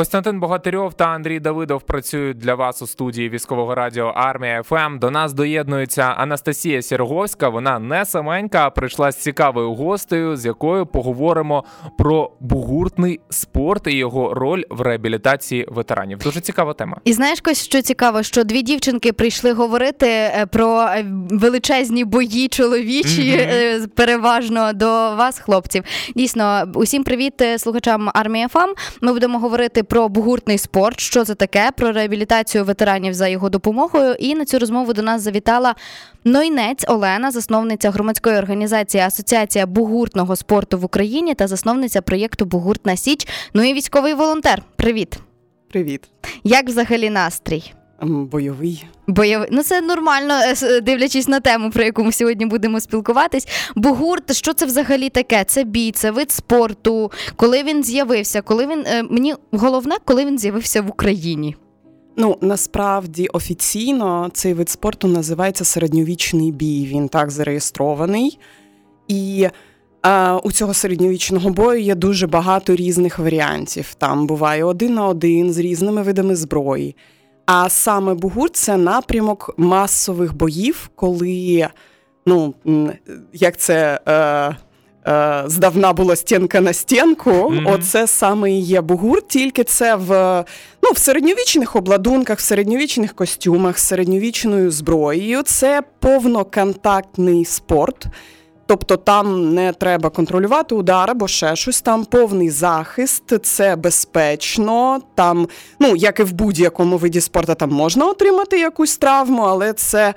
Костянтин Богатирьов та Андрій Давидов працюють для вас у студії військового радіо Армія ФМ. До нас доєднується Анастасія Сірговська. Вона не саменька, а прийшла з цікавою гостею, з якою поговоримо про бугуртний спорт і його роль в реабілітації ветеранів. Дуже цікава тема. І знаєш, Кость, що цікаво, що дві дівчинки прийшли говорити е, про е, величезні бої чоловічі, mm-hmm. переважно до вас, хлопців. Дійсно, усім привіт слухачам армії ФМ. Ми будемо говорити про бугуртний спорт, що це таке, про реабілітацію ветеранів за його допомогою. І на цю розмову до нас завітала Нойнець Олена, засновниця громадської організації Асоціація бугуртного спорту в Україні та засновниця проєкту Бугуртна Січ. Ну і військовий волонтер. Привіт. Привіт. Як взагалі настрій? Бойовий. Бойовий. Ну, це нормально, е, дивлячись на тему, про яку ми сьогодні будемо спілкуватись. Бугурт, що це взагалі таке? Це бій, це вид спорту. Коли він з'явився? Коли він е, мені головне, коли він з'явився в Україні? Ну насправді офіційно цей вид спорту називається середньовічний бій. Він так зареєстрований. І а, у цього середньовічного бою є дуже багато різних варіантів. Там буває один на один з різними видами зброї. А саме Бугур це напрямок масових боїв, коли, ну, як це е, е, здавна була стінка на стінку, mm-hmm. оце саме і є Бугур, тільки це в ну, в середньовічних обладунках, в середньовічних костюмах, з середньовічною зброєю. Це повноконтактний спорт. Тобто там не треба контролювати удар або ще щось, там повний захист, це безпечно. Там, ну як і в будь-якому виді спорту, там можна отримати якусь травму, але це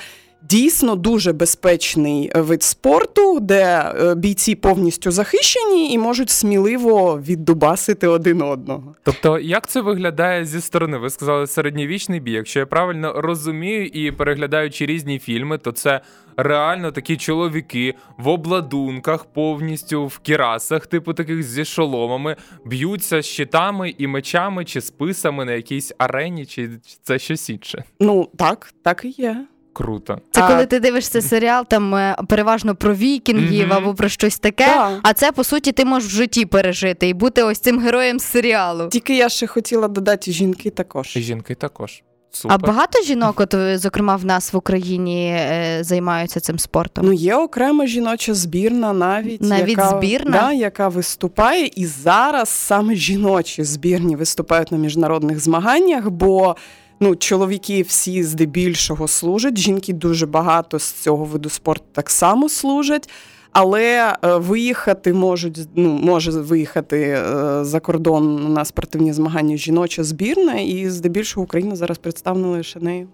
дійсно дуже безпечний вид спорту, де е, бійці повністю захищені і можуть сміливо віддубасити один одного. Тобто, як це виглядає зі сторони? Ви сказали середньовічний бій. Якщо я правильно розумію і переглядаючи різні фільми, то це реально такі чоловіки в обладунках, повністю в кірасах, типу таких зі шоломами, б'ються щитами і мечами чи списами на якійсь арені, чи це щось інше? Ну так, так і є. Круто. Це а... коли ти дивишся серіал, там е, переважно про вікінгів mm-hmm. або про щось таке. Да. А це по суті ти можеш в житті пережити і бути ось цим героєм з серіалу. Тільки я ще хотіла додати жінки також. І Жінки також. Супер. А багато жінок, от е, зокрема в нас в Україні, е, займаються цим спортом? Ну є окрема жіноча збірна, навіть навіть яка, збірна, да, яка виступає, і зараз саме жіночі збірні виступають на міжнародних змаганнях, бо ну, чоловіки всі здебільшого служать. Жінки дуже багато з цього виду спорту так само служать. Але е, виїхати можуть, ну може виїхати е, за кордон на спортивні змагання жіноча збірна, і здебільшого Україна зараз представлена лише нею.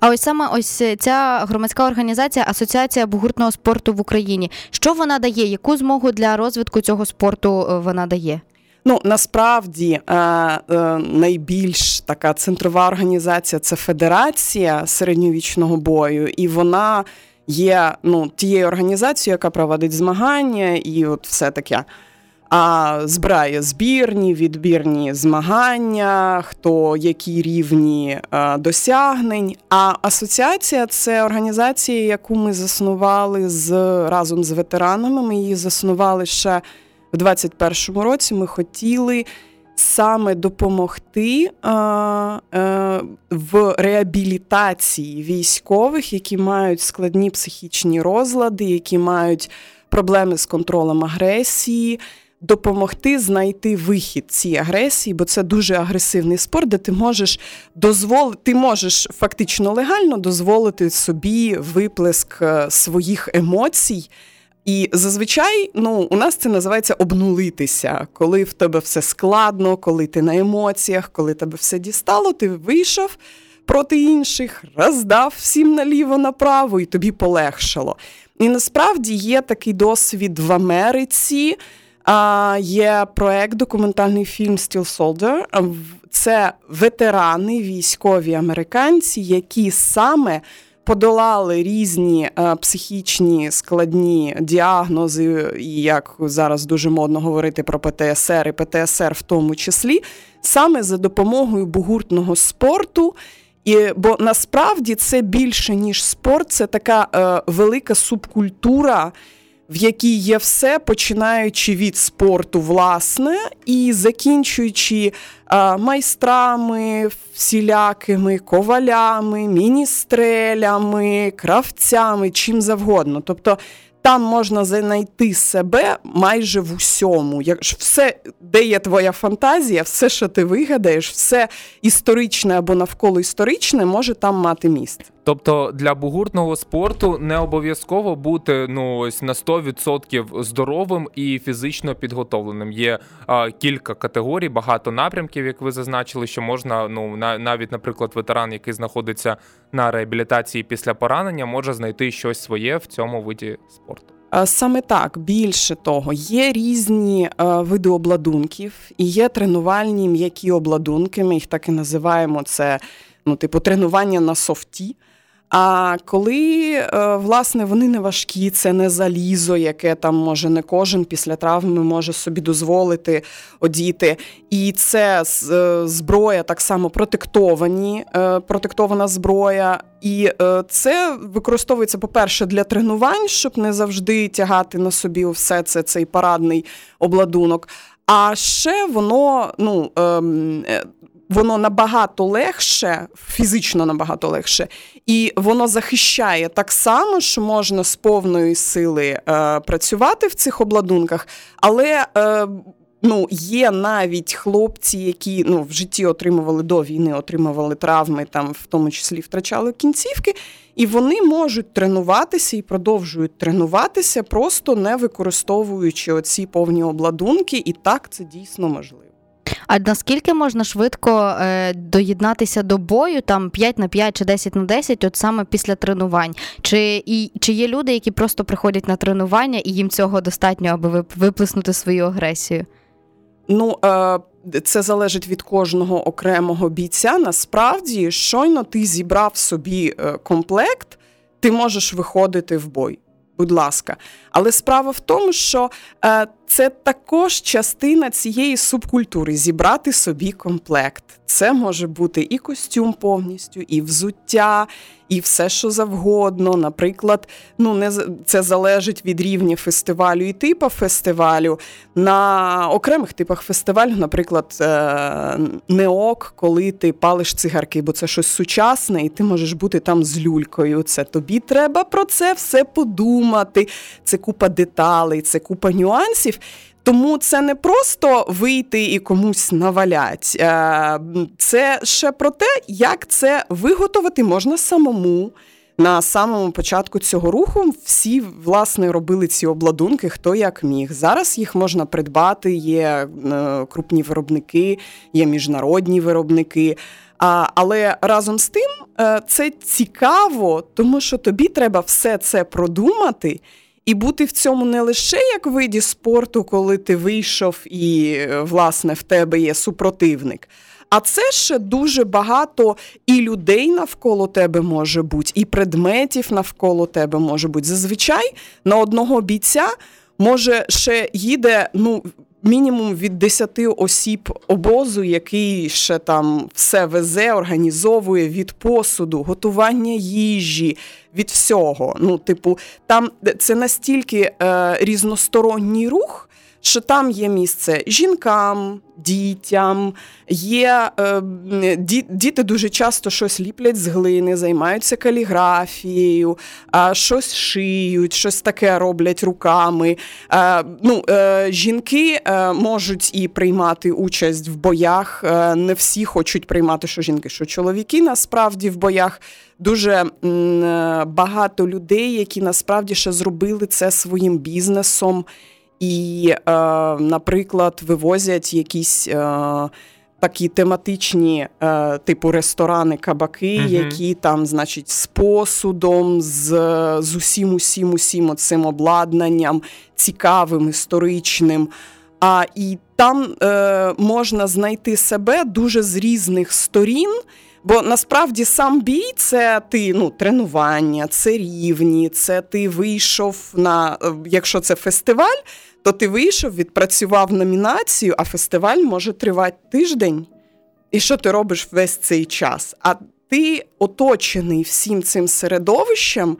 А ось саме ось ця громадська організація Асоціація бугуртного спорту в Україні. Що вона дає? Яку змогу для розвитку цього спорту е, вона дає? Ну насправді е, е, найбільш така центрова організація це Федерація середньовічного бою, і вона є ну, тією організацією, яка проводить змагання, і от все таке. А збирає збірні, відбірні змагання, хто які рівні а, досягнень. А асоціація це організація, яку ми заснували з разом з ветеранами. Ми її заснували ще в 2021 році. Ми хотіли саме допомогти а, а, в реабілітації військових, які мають складні психічні розлади, які мають проблеми з контролем агресії. Допомогти знайти вихід цій агресії, бо це дуже агресивний спорт, де ти можеш дозволити, ти можеш фактично легально дозволити собі виплеск е, своїх емоцій. І зазвичай ну, у нас це називається обнулитися, коли в тебе все складно, коли ти на емоціях, коли тебе все дістало, ти вийшов проти інших, роздав всім наліво направо, і тобі полегшало. І насправді є такий досвід в Америці. А, Є проект, документальний фільм Steel Soldier. Це ветерани, військові американці, які саме подолали різні е, психічні складні діагнози, і як зараз дуже модно говорити про ПТСР і ПТСР в тому числі, саме за допомогою бугуртного спорту. І, Бо насправді це більше ніж спорт, це така е, велика субкультура в якій є все, починаючи від спорту, власне, і закінчуючи а, майстрами, всілякими ковалями, міністрелями, кравцями, чим завгодно. Тобто там можна знайти себе майже в усьому. Якщо все, де є твоя фантазія, все, що ти вигадаєш, все історичне або навколо історичне, може там мати місце. Тобто для бугуртного спорту не обов'язково бути ну ось на 100% здоровим і фізично підготовленим. Є а, кілька категорій, багато напрямків, як ви зазначили, що можна ну на навіть, наприклад, ветеран, який знаходиться на реабілітації після поранення, може знайти щось своє в цьому виді спорту. Саме так, більше того, є різні е, види обладунків і є тренувальні м'які обладунки. Ми їх так і називаємо це ну, типу тренування на софті. А коли е, власне вони не важкі, це не залізо, яке там може не кожен після травми може собі дозволити одіти. І це е, зброя так само протектовані, е, протектована зброя. І це використовується, по-перше, для тренувань, щоб не завжди тягати на собі все це цей парадний обладунок. А ще воно ну, ем, воно набагато легше, фізично набагато легше, і воно захищає так само, що можна з повної сили е, працювати в цих обладунках, але. Е, Ну, є навіть хлопці, які ну в житті отримували до війни, отримували травми, там в тому числі втрачали кінцівки, і вони можуть тренуватися і продовжують тренуватися, просто не використовуючи оці повні обладунки, і так це дійсно можливо. А наскільки можна швидко е, доєднатися до бою, там 5 на 5 чи 10 на 10, от саме після тренувань? Чи і чи є люди, які просто приходять на тренування і їм цього достатньо, аби виплеснути свою агресію? Ну, е, це залежить від кожного окремого бійця. Насправді, щойно ти зібрав собі е, комплект, ти можеш виходити в бой. Будь ласка, але справа в тому, що е, це також частина цієї субкультури зібрати собі комплект. Це може бути і костюм повністю, і взуття, і все, що завгодно. Наприклад, ну не це залежить від рівня фестивалю і типу фестивалю. На окремих типах фестивалю, наприклад, е, не ок, коли ти палиш цигарки, бо це щось сучасне, і ти можеш бути там з люлькою. Це тобі треба про це все подумати. Це купа деталей, це купа нюансів. Тому це не просто вийти і комусь навалять. Е, це ще про те, як це виготовити можна самому. На самому початку цього руху всі власне робили ці обладунки, хто як міг. Зараз їх можна придбати, є е, крупні виробники, є міжнародні виробники. А, Але разом з тим е, це цікаво, тому що тобі треба все це продумати і бути в цьому не лише як виді спорту, коли ти вийшов і, власне, в тебе є супротивник. А це ще дуже багато і людей навколо тебе може бути, і предметів навколо тебе може бути. Зазвичай на одного бійця може ще їде ну, мінімум від 10 осіб обозу, який ще там все везе, організовує від посуду, готування їжі, від всього. Ну, типу, там це настільки е, різносторонній рух що там є місце жінкам, дітям, є е, ді, діти дуже часто щось ліплять з глини, займаються каліграфією, е, щось шиють, щось таке роблять руками. Е, ну, е, Жінки е, можуть і приймати участь в боях. Е, не всі хочуть приймати, що жінки, що чоловіки насправді в боях. Дуже багато людей, які насправді ще зробили це своїм бізнесом і, е, наприклад, вивозять якісь. Е, Такі тематичні, е, типу ресторани, кабаки, uh які там, значить, з посудом, з з усім, усім, усім цим обладнанням, цікавим, історичним. А і там е, можна знайти себе дуже з різних сторін. Бо насправді сам бій це ти ну, тренування, це рівні, це ти вийшов на е, якщо це фестиваль, то ти вийшов, відпрацював номінацію, а фестиваль може тривати тиждень. І що ти робиш весь цей час? А ти оточений всім цим середовищем,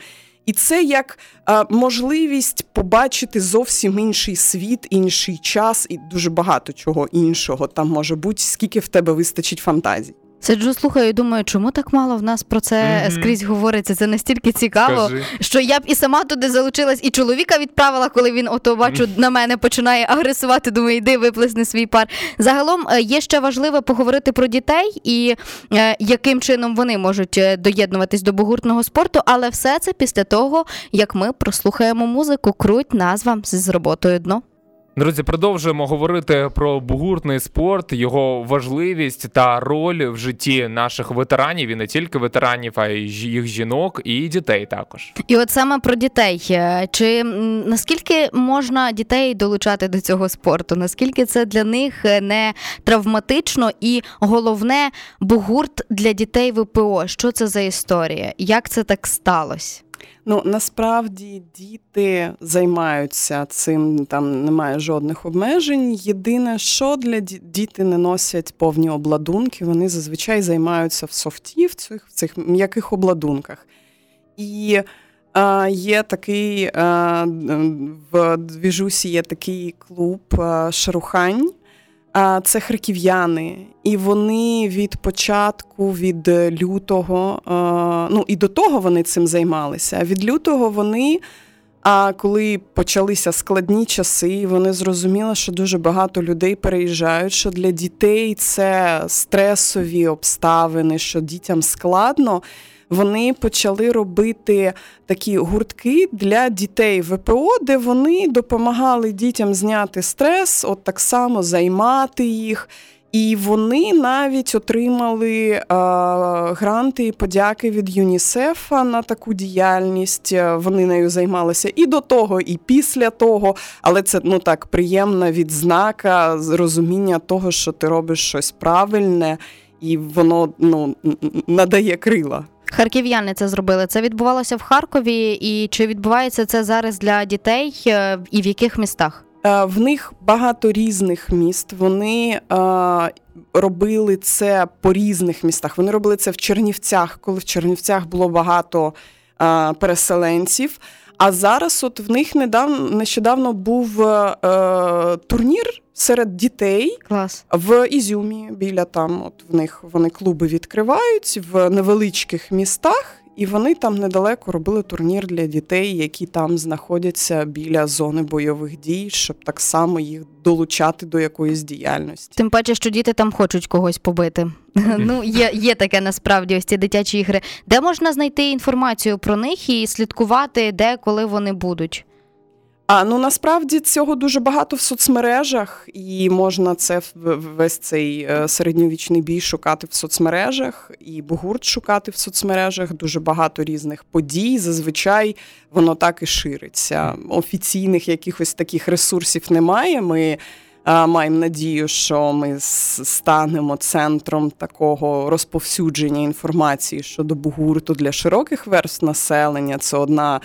І це як а, можливість побачити зовсім інший світ, інший час і дуже багато чого іншого там може бути, скільки в тебе вистачить фантазії. Сиджу, слухаю, і думаю, чому так мало в нас про це Мгм. скрізь говориться? Це настільки цікаво, Скажи. що я б і сама туди залучилась, і чоловіка відправила, коли він ото бачу на мене починає агресувати. Думаю, йди виплесни свій пар. Загалом е, є ще важливо поговорити про дітей і е, яким чином вони можуть е, доєднуватись до бугуртного спорту, але все це після того, як ми прослухаємо музику. Круть назва з роботою дно. Друзі, продовжуємо говорити про бугуртний спорт, його важливість та роль в житті наших ветеранів і не тільки ветеранів, а й їх жінок і дітей також. І от саме про дітей. Е, Чи наскільки можна дітей долучати до цього спорту? Наскільки це для них е, не травматично? І головне, бугурт для дітей ВПО. Що це за історія? Як це так сталося? Ну насправді діти займаються цим, там немає жодних обмежень. Єдине, що для ді- діти не носять повні обладунки, вони зазвичай займаються в софті, в цих, в цих м'яких обладунках. І е, є такий е, в Двіжусі є такий клуб е, Шарухань. А це харків'яни, і вони від початку, від лютого, е, ну і до того вони цим займалися. Від лютого вони, а коли почалися складні часи, вони зрозуміли, що дуже багато людей переїжджають, що для дітей це стресові обставини, що дітям складно. Вони почали робити такі гуртки для дітей ВПО, де вони допомагали дітям зняти стрес, от так само займати їх. І вони навіть отримали е, гранти і подяки від ЮНІСЕФа на таку діяльність. Е, Вони нею займалися і до того, і після того. Але це ну так приємна відзнака розуміння того, що ти робиш щось правильне, і воно ну надає крила. Харків'яни це зробили. Це відбувалося в Харкові, і чи відбувається це зараз для дітей е, і в яких містах? Е, В них багато різних міст. Вони е, робили це по різних містах. Вони робили це в Чернівцях, коли в Чернівцях було багато е, переселенців. А зараз, от в них недавно нещодавно був е, турнір серед дітей Клас. в Ізюмі. Біля там, от в них вони клуби відкривають в невеличких містах. І вони там недалеко робили турнір для дітей, які там знаходяться біля зони бойових дій, щоб так само їх долучати до якоїсь діяльності. Тим паче, що діти там хочуть когось побити. Ну, є, є таке насправді ось ці дитячі ігри. Де можна знайти інформацію про них і слідкувати, де коли вони будуть? А ну насправді цього дуже багато в соцмережах, і можна це весь цей е, середньовічний бій шукати в соцмережах, і бугурт шукати в соцмережах. Дуже багато різних подій. Зазвичай воно так і шириться. Офіційних якихось таких ресурсів немає. Ми е, маємо надію, що ми станемо центром такого розповсюдження інформації щодо бугурту для широких верств населення. Це одна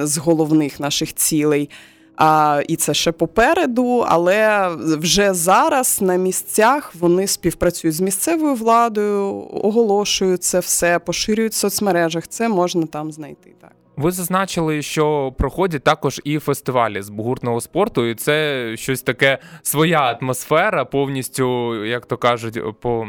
з головних наших цілей. А, і це ще попереду, але вже зараз на місцях вони співпрацюють з місцевою владою, оголошують це все, поширюють в соцмережах. Це можна там знайти. Так. Ви зазначили, що проходять також і фестивалі з бугуртного спорту, і це щось таке своя атмосфера, повністю, як то кажуть, по.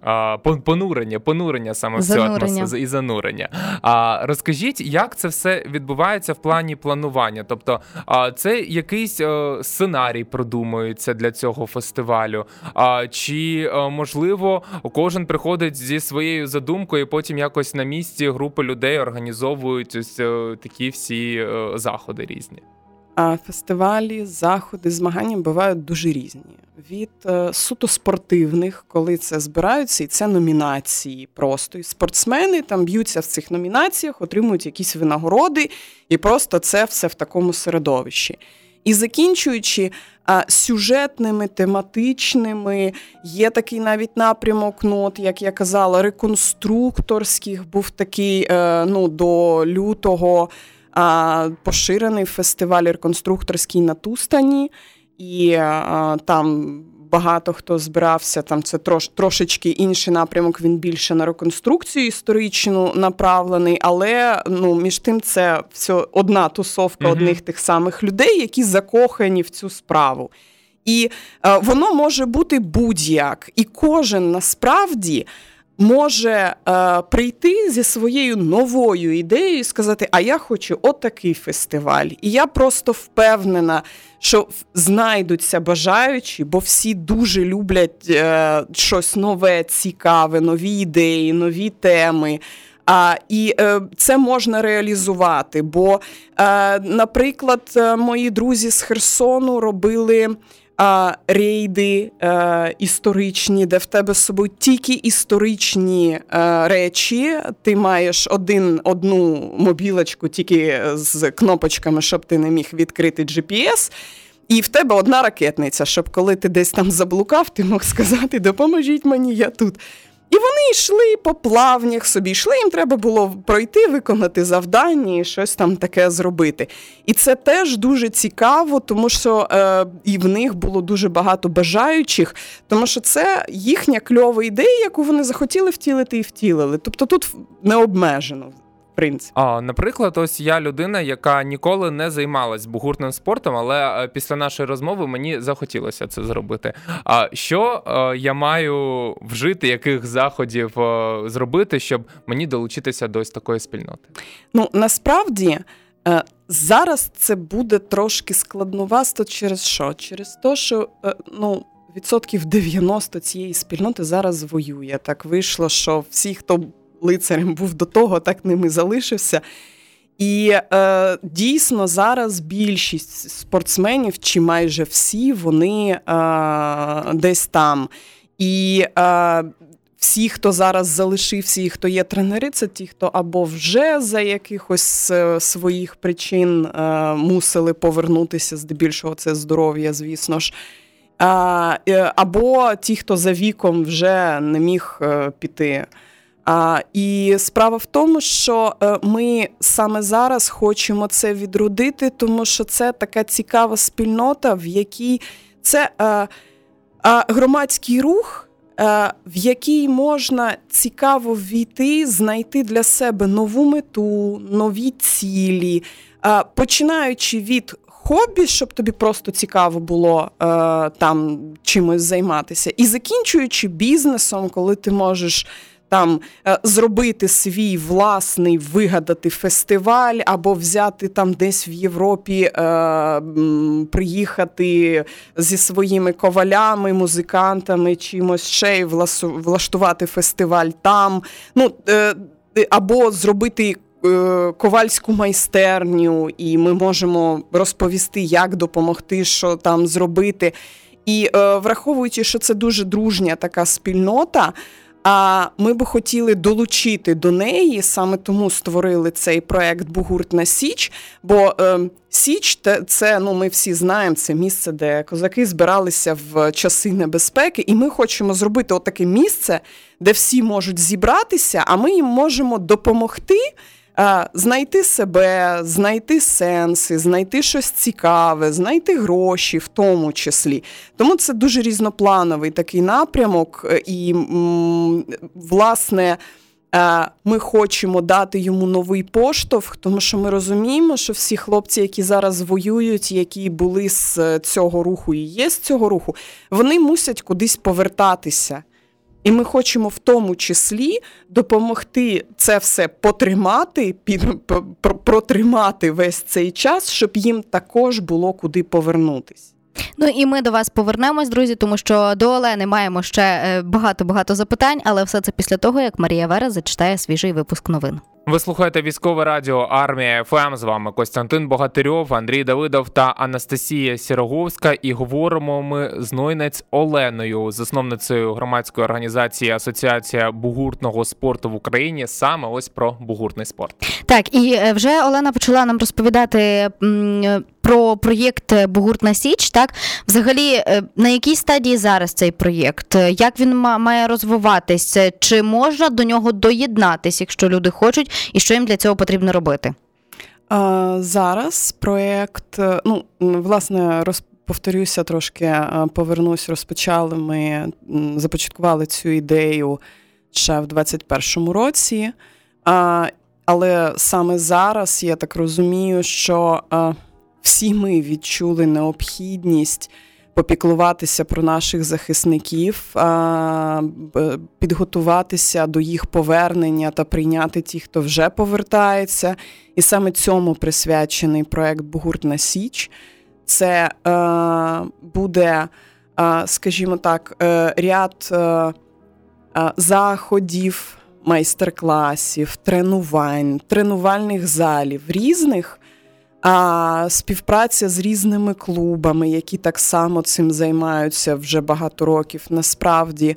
А, понурення, понурення саме в цю атмосферу і занурення. А розкажіть, як це все відбувається в плані планування? Тобто, а, це якийсь е, сценарій продумується для цього фестивалю? А, чи е, можливо кожен приходить зі своєю задумкою, і потім якось на місці групи людей організовують ось е, такі всі заходи різні? Фестивалі, заходи, змагання бувають дуже різні. Від е, суто спортивних, коли це збираються, і це номінації просто. І спортсмени там б'ються в цих номінаціях, отримують якісь винагороди, і просто це все в такому середовищі. І закінчуючи сюжетними, тематичними, є такий навіть напрямок, ну, от, як я казала, реконструкторських, був такий е, ну, до лютого а, поширений фестиваль реконструкторський на Тустані, і а, там багато хто збирався. Там це трош, трошечки інший напрямок. Він більше на реконструкцію історичну направлений, але ну між тим це все одна тусовка mm одних тих самих людей, які закохані в цю справу. І е, воно може бути будь-як, і кожен насправді може е, прийти зі своєю новою ідеєю і сказати: А я хочу отакий фестиваль. І я просто впевнена, що знайдуться бажаючі, бо всі дуже люблять е, щось нове, цікаве, нові ідеї, нові теми. А, І е, це можна реалізувати. Бо, е, наприклад, е, мої друзі з Херсону робили а, рейди е, історичні, де в тебе з собою тільки історичні е, речі. Ти маєш один, одну мобілочку тільки з кнопочками, щоб ти не міг відкрити GPS. І в тебе одна ракетниця, щоб коли ти десь там заблукав, ти мог сказати Допоможіть мені, я тут. І вони йшли по плавнях собі, йшли, їм треба було пройти, виконати завдання і щось там таке зробити. І це теж дуже цікаво, тому що е, і в них було дуже багато бажаючих, тому що це їхня кльова ідея, яку вони захотіли втілити і втілили. Тобто тут не обмежено принципі. А, наприклад, ось я людина, яка ніколи не займалась бугуртним спортом, але е, після нашої розмови мені захотілося це зробити. А що е, я маю вжити, яких заходів е, зробити, щоб мені долучитися до ось такої спільноти? Ну насправді. Зараз це буде трошки складновасто через що? Через те, що ну, відсотків 90 цієї спільноти зараз воює. Так вийшло, що всі, хто лицарем був до того, так ним і залишився. І е, дійсно зараз більшість спортсменів, чи майже всі, вони е, десь там. І е, всі, хто зараз залишився, і хто є тренери, це ті, хто або вже за якихось е, своїх причин е, мусили повернутися, здебільшого це здоров'я, звісно ж. Е, або ті, хто за віком вже не міг піти. А, І справа в тому, що е, ми саме зараз хочемо це відродити, тому що це така цікава спільнота, в якій це а, е, а, громадський рух, а, е, в який можна цікаво ввійти, знайти для себе нову мету, нові цілі, а, починаючи від. Хобі, щоб тобі просто цікаво було е, там чимось займатися, і закінчуючи бізнесом, коли ти можеш там е, зробити свій власний вигадати фестиваль, або взяти там десь в Європі, е, приїхати зі своїми ковалями, музикантами, чимось ще й влаштувати фестиваль там. Ну, е, або зробити. Ковальську майстерню, і ми можемо розповісти, як допомогти, що там зробити. І е, враховуючи, що це дуже дружня така спільнота, а ми би хотіли долучити до неї, саме тому створили цей проект Бугуртна Січ. Бо е, Січ це ну ми всі знаємо, це місце, де козаки збиралися в часи небезпеки, і ми хочемо зробити отаке місце, де всі можуть зібратися, а ми їм можемо допомогти знайти себе, знайти сенси, знайти щось цікаве, знайти гроші в тому числі. Тому це дуже різноплановий такий напрямок, е, і, власне. Е, ми хочемо дати йому новий поштовх, тому що ми розуміємо, що всі хлопці, які зараз воюють, які були з цього руху і є з цього руху, вони мусять кудись повертатися. І ми хочемо в тому числі допомогти це все потримати, під, протримати весь цей час, щоб їм також було куди повернутись. Ну і ми до вас повернемось, друзі, тому що до Олени маємо ще багато багато запитань, але все це після того, як Марія Вера зачитає свіжий випуск новин. Ви слухаєте військове радіо Армія ФМ. З вами Костянтин Богатирьов, Андрій Давидов та Анастасія Сіроговська. І говоримо ми з Нойнець Оленою, засновницею громадської організації Асоціація бугуртного спорту в Україні. Саме ось про бугуртний спорт. Так і е, вже Олена почала нам розповідати про проєкт Бугуртна Січ. Так, взагалі, е, на якій стадії зараз цей проєкт? Як він має розвиватися? Чи можна до нього доєднатись, якщо люди хочуть, і що їм для цього потрібно робити? Зараз проєкт, е, ну власне, роз повторюся трошки, е, повернусь, розпочали ми, започаткували цю ідею ще в 21-му році. Але саме зараз я так розумію, що всі ми відчули необхідність попіклуватися про наших захисників, підготуватися до їх повернення та прийняти ті, хто вже повертається. І саме цьому присвячений проект Бугуртна Січ. Це е, буде, е, скажімо так, е, ряд заходів, майстер-класів, тренувань, тренувальних залів різних а співпраця з різними клубами, які так само цим займаються вже багато років, насправді.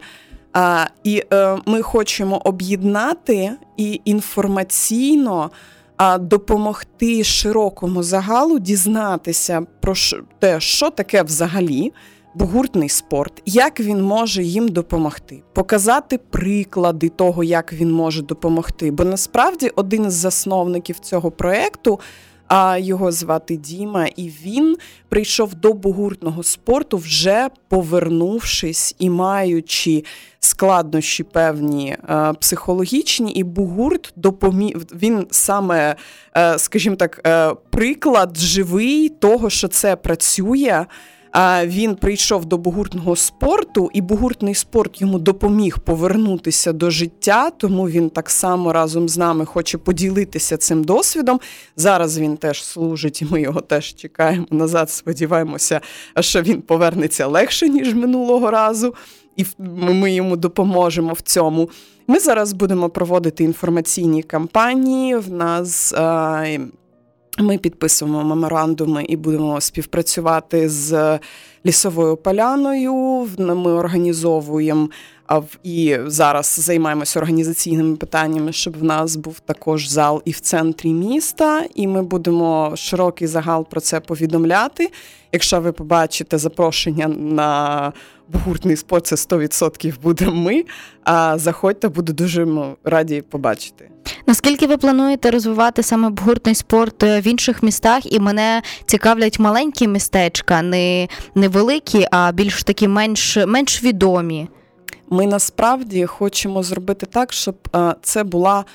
А, І е, ми хочемо об'єднати і інформаційно а, допомогти широкому загалу дізнатися про те, що таке взагалі бугуртний спорт, як він може їм допомогти, показати приклади того, як він може допомогти. Бо насправді один із засновників цього проєкту – а його звати Діма, і він прийшов до бугуртного спорту, вже повернувшись і маючи складнощі певні е, психологічні, і бугурт допоміг. Він саме, е, скажімо так, е, приклад живий того, що це працює він прийшов до бугуртного спорту, і бугуртний спорт йому допоміг повернутися до життя, тому він так само разом з нами хоче поділитися цим досвідом. Зараз він теж служить, і ми його теж чекаємо назад. Сподіваємося, що він повернеться легше ніж минулого разу, і ми йому допоможемо в цьому. Ми зараз будемо проводити інформаційні кампанії. В нас ми підписуємо меморандуми і будемо співпрацювати з лісовою поляною. Ми організовуємо і зараз займаємося організаційними питаннями, щоб в нас був також зал і в центрі міста. І ми будемо широкий загал про це повідомляти. Якщо ви побачите запрошення на бугуртний спорт, це 100% будемо ми. А заходьте, буду дуже раді побачити. Наскільки ви плануєте розвивати саме гуртний спорт е, в інших містах? І мене цікавлять маленькі містечка, не не великі, а більш такі менш, менш відомі. Ми насправді хочемо зробити так, щоб е, це була.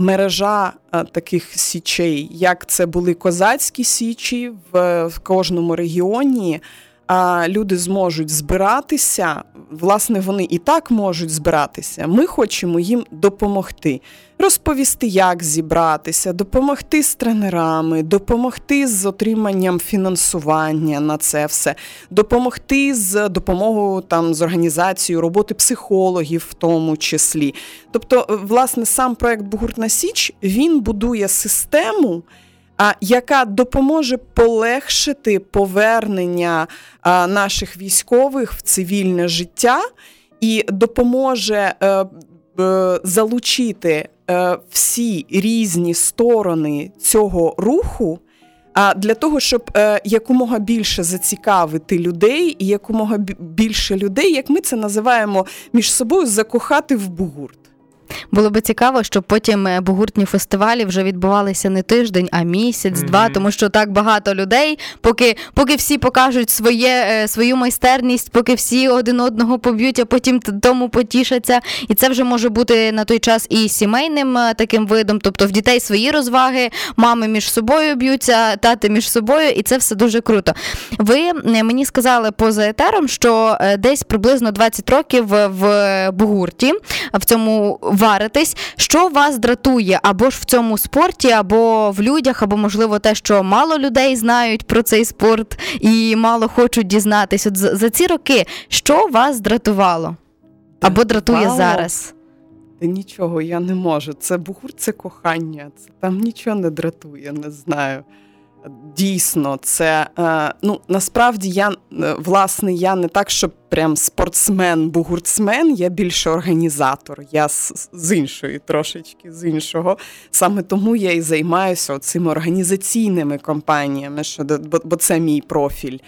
Мережа е, таких січей, як це були козацькі січі в, в кожному регіоні, а люди зможуть збиратися. Власне, вони і так можуть збиратися. Ми хочемо їм допомогти, розповісти, як зібратися, допомогти з тренерами, допомогти з отриманням фінансування на це все, допомогти з допомогою там з організацією роботи психологів, в тому числі. Тобто, власне, сам проект Бугуртна Січ він будує систему яка допоможе полегшити повернення наших військових в цивільне життя і допоможе е, залучити е, всі різні сторони цього руху. А для того, щоб е, якомога більше зацікавити людей, і якомога більше людей, як ми це називаємо між собою, закохати в бугурт. Було би цікаво, щоб потім е, бугуртні фестивалі вже відбувалися не тиждень, а місяць, mm-hmm. два, тому що так багато людей, поки поки всі покажуть своє, е, свою майстерність, поки всі один одного поб'ють, а потім тому потішаться. І це вже може бути на той час і сімейним е, таким видом, тобто в дітей свої розваги, мами між собою б'ються, тати між собою, і це все дуже круто. Ви мені сказали поза етером, що десь приблизно 20 років в бугурті в цьому варитесь. Що вас дратує або ж в цьому спорті, або в людях, або, можливо, те, що мало людей знають про цей спорт і мало хочуть дізнатись. От за ці роки що вас дратувало? Або дратує зараз? Нічого я не можу. Це бугур, це кохання. Це там нічого не дратує, не знаю. Дійсно, це е, ну насправді я е, власне я не так, щоб прям спортсмен, бугуртсмен, я більше організатор. Я з, з іншої трошечки з іншого. Саме тому я і займаюся цими організаційними компаніями, що бо, бо це мій профіль.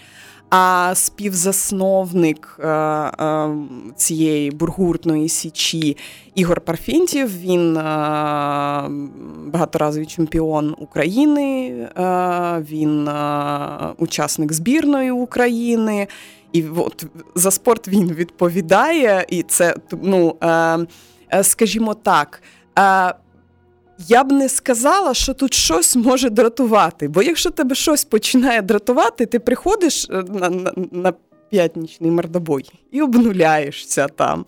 А співзасновник е, е, цієї бургуртної січі Ігор Парфінтів, він е, багаторазовий чемпіон України, е, він е, учасник збірної України. І от за спорт він відповідає, і це ну, е, скажімо так. Я б не сказала, що тут щось може дратувати. Бо якщо тебе щось починає дратувати, ти приходиш е, на, на, на п'ятнічний мордобой і обнуляєшся там.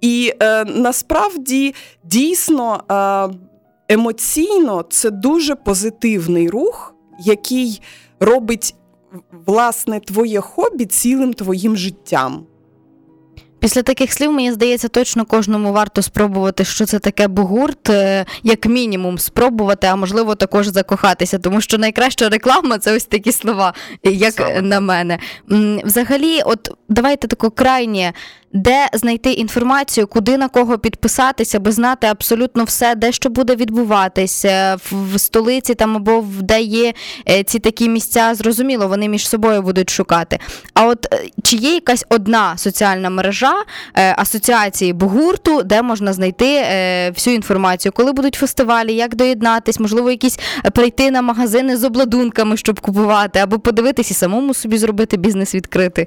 І е, насправді дійсно е, емоційно це дуже позитивний рух, який робить власне твоє хобі цілим твоїм життям. Після таких слів, мені здається, точно кожному варто спробувати, що це таке бугурт, е, як мінімум спробувати, а можливо також закохатися, тому що найкраща реклама це ось такі слова, як Саме на мене. Взагалі, от давайте тако крайнє. Де знайти інформацію, куди на кого підписатися, аби знати абсолютно все, де що буде відбуватися в, столиці там або де є е, ці такі місця, зрозуміло, вони між собою будуть шукати. А от е, чи є якась одна соціальна мережа е, асоціації Бугурту, де можна знайти всю інформацію, коли будуть фестивалі, як доєднатись, можливо, якісь прийти на магазини з обладунками, щоб купувати, або подивитись і самому собі зробити бізнес відкрити.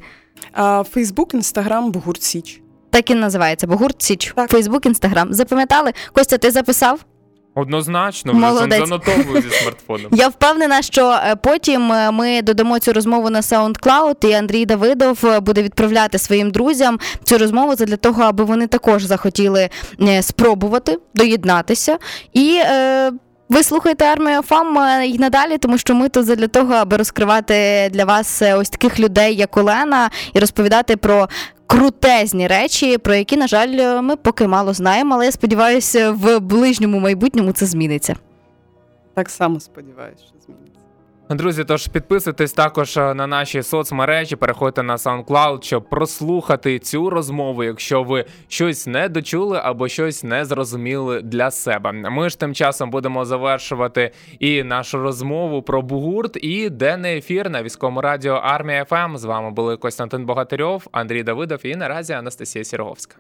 А, Фейсбук, Інстаграм, Бугурт Січ. Так і називається Бугурт Січ. Фейсбук, Інстаграм. Запам'ятали? Костя, ти записав? Однозначно, вже занотовую зі смартфоном. Я впевнена, що е, потім е, ми додамо цю розмову на SoundCloud, і Андрій Давидов е, буде відправляти своїм друзям цю розмову для того, аби вони також захотіли спробувати доєднатися. І е, ви слухаєте армію ФАМ е, і надалі, тому що ми тут для того, аби розкривати для вас е, ось таких людей, як Олена, і розповідати про. Крутезні речі, про які, на жаль, е, ми поки мало знаємо, але я сподіваюся, в ближньому майбутньому це зміниться. Так само сподіваюся, що зміниться. Друзі, тож підписуйтесь також е, на наші соцмережі, переходьте на SoundCloud, щоб прослухати цю розмову, якщо ви щось не дочули або щось не зрозуміли для себе. Ми ж тим часом будемо завершувати і нашу розмову про бугурт і денний ефір на військовому радіо Армія ФМ. З вами були Костянтин Богатирьов, Андрій Давидов і наразі Анастасія Сірговська.